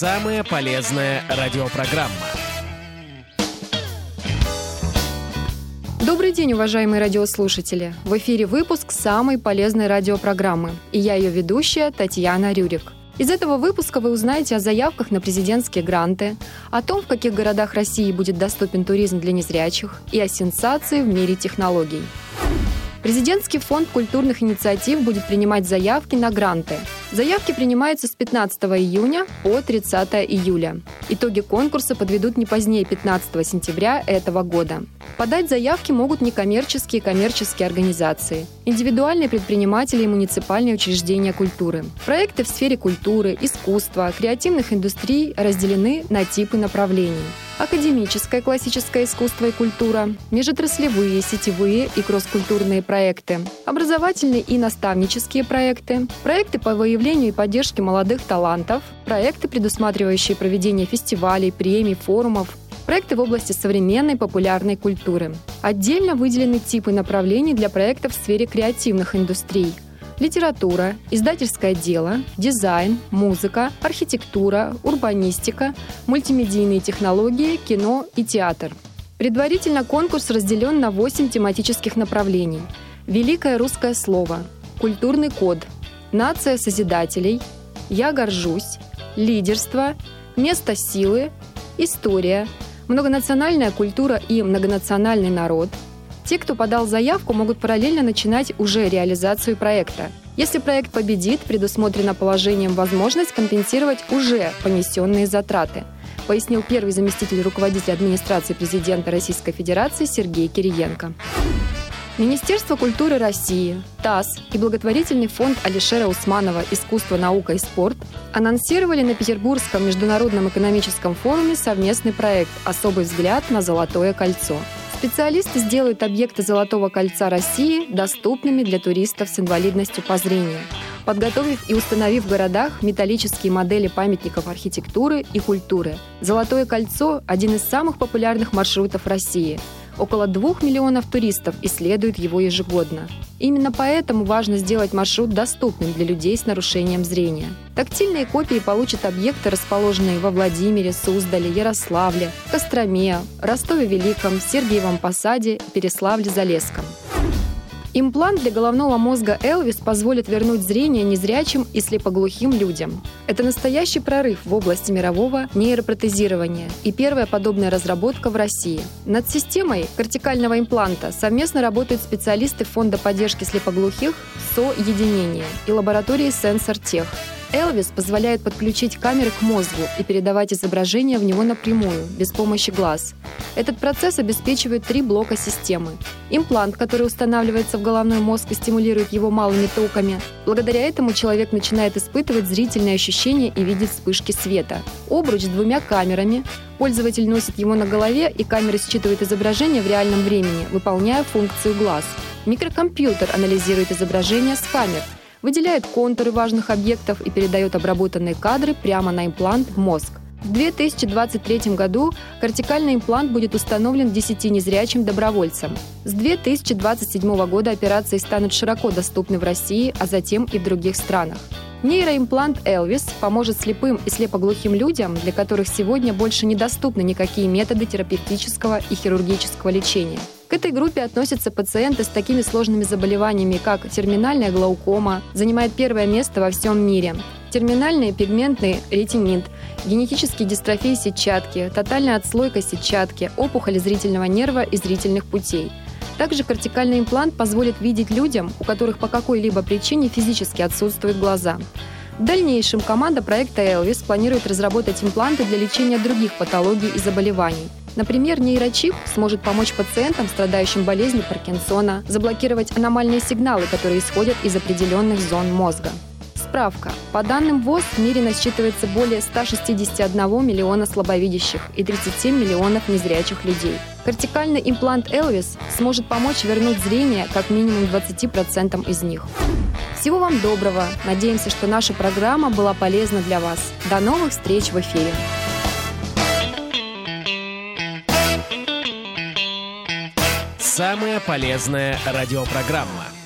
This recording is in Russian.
Самая полезная радиопрограмма. Добрый день, уважаемые радиослушатели! В эфире выпуск самой полезной радиопрограммы. И я ее ведущая Татьяна Рюрик. Из этого выпуска вы узнаете о заявках на президентские гранты, о том, в каких городах России будет доступен туризм для незрячих и о сенсации в мире технологий. Президентский фонд культурных инициатив будет принимать заявки на гранты. Заявки принимаются с 15 июня по 30 июля. Итоги конкурса подведут не позднее 15 сентября этого года. Подать заявки могут некоммерческие и коммерческие организации, индивидуальные предприниматели и муниципальные учреждения культуры. Проекты в сфере культуры, искусства, креативных индустрий разделены на типы направлений академическое классическое искусство и культура, межотраслевые, сетевые и кросс-культурные проекты, образовательные и наставнические проекты, проекты по выявлению и поддержке молодых талантов, проекты, предусматривающие проведение фестивалей, премий, форумов, проекты в области современной популярной культуры. Отдельно выделены типы направлений для проектов в сфере креативных индустрий – литература, издательское дело, дизайн, музыка, архитектура, урбанистика, мультимедийные технологии, кино и театр. Предварительно конкурс разделен на 8 тематических направлений. Великое русское слово, культурный код, нация созидателей, я горжусь, лидерство, место силы, история, многонациональная культура и многонациональный народ – те, кто подал заявку, могут параллельно начинать уже реализацию проекта. Если проект победит, предусмотрено положением возможность компенсировать уже понесенные затраты, пояснил первый заместитель руководителя администрации президента Российской Федерации Сергей Кириенко. Министерство культуры России, ТАСС и благотворительный фонд Алишера Усманова «Искусство, наука и спорт» анонсировали на Петербургском международном экономическом форуме совместный проект «Особый взгляд на Золотое кольцо». Специалисты сделают объекты Золотого кольца России доступными для туристов с инвалидностью по зрению, подготовив и установив в городах металлические модели памятников архитектуры и культуры. Золотое кольцо – один из самых популярных маршрутов России – Около двух миллионов туристов исследуют его ежегодно. Именно поэтому важно сделать маршрут доступным для людей с нарушением зрения. Тактильные копии получат объекты, расположенные во Владимире, Суздале, Ярославле, Костроме, Ростове-Великом, Сергиевом Посаде Переславле-Залесском. Имплант для головного мозга Элвис позволит вернуть зрение незрячим и слепоглухим людям. Это настоящий прорыв в области мирового нейропротезирования и первая подобная разработка в России. Над системой кортикального импланта совместно работают специалисты Фонда поддержки слепоглухих СО «Единение» и лаборатории «Сенсор Тех». Элвис позволяет подключить камеры к мозгу и передавать изображение в него напрямую, без помощи глаз. Этот процесс обеспечивает три блока системы. Имплант, который устанавливается в головной мозг и стимулирует его малыми токами. Благодаря этому человек начинает испытывать зрительные ощущения и видеть вспышки света. Обруч с двумя камерами. Пользователь носит его на голове, и камера считывает изображение в реальном времени, выполняя функцию глаз. Микрокомпьютер анализирует изображение с камер – выделяет контуры важных объектов и передает обработанные кадры прямо на имплант в мозг. В 2023 году кортикальный имплант будет установлен 10 незрячим добровольцам. С 2027 года операции станут широко доступны в России, а затем и в других странах. Нейроимплант Элвис поможет слепым и слепоглухим людям, для которых сегодня больше недоступны никакие методы терапевтического и хирургического лечения. К этой группе относятся пациенты с такими сложными заболеваниями, как терминальная глаукома, занимает первое место во всем мире, терминальный пигментный ретинит, генетические дистрофии сетчатки, тотальная отслойка сетчатки, опухоли зрительного нерва и зрительных путей – также кортикальный имплант позволит видеть людям, у которых по какой-либо причине физически отсутствуют глаза. В дальнейшем команда проекта Elvis планирует разработать импланты для лечения других патологий и заболеваний. Например, нейрочип сможет помочь пациентам, страдающим болезнью Паркинсона, заблокировать аномальные сигналы, которые исходят из определенных зон мозга. Справка. По данным ВОЗ, в мире насчитывается более 161 миллиона слабовидящих и 37 миллионов незрячих людей. Кортикальный имплант Элвис сможет помочь вернуть зрение как минимум 20% из них. Всего вам доброго. Надеемся, что наша программа была полезна для вас. До новых встреч в эфире. Самая полезная радиопрограмма –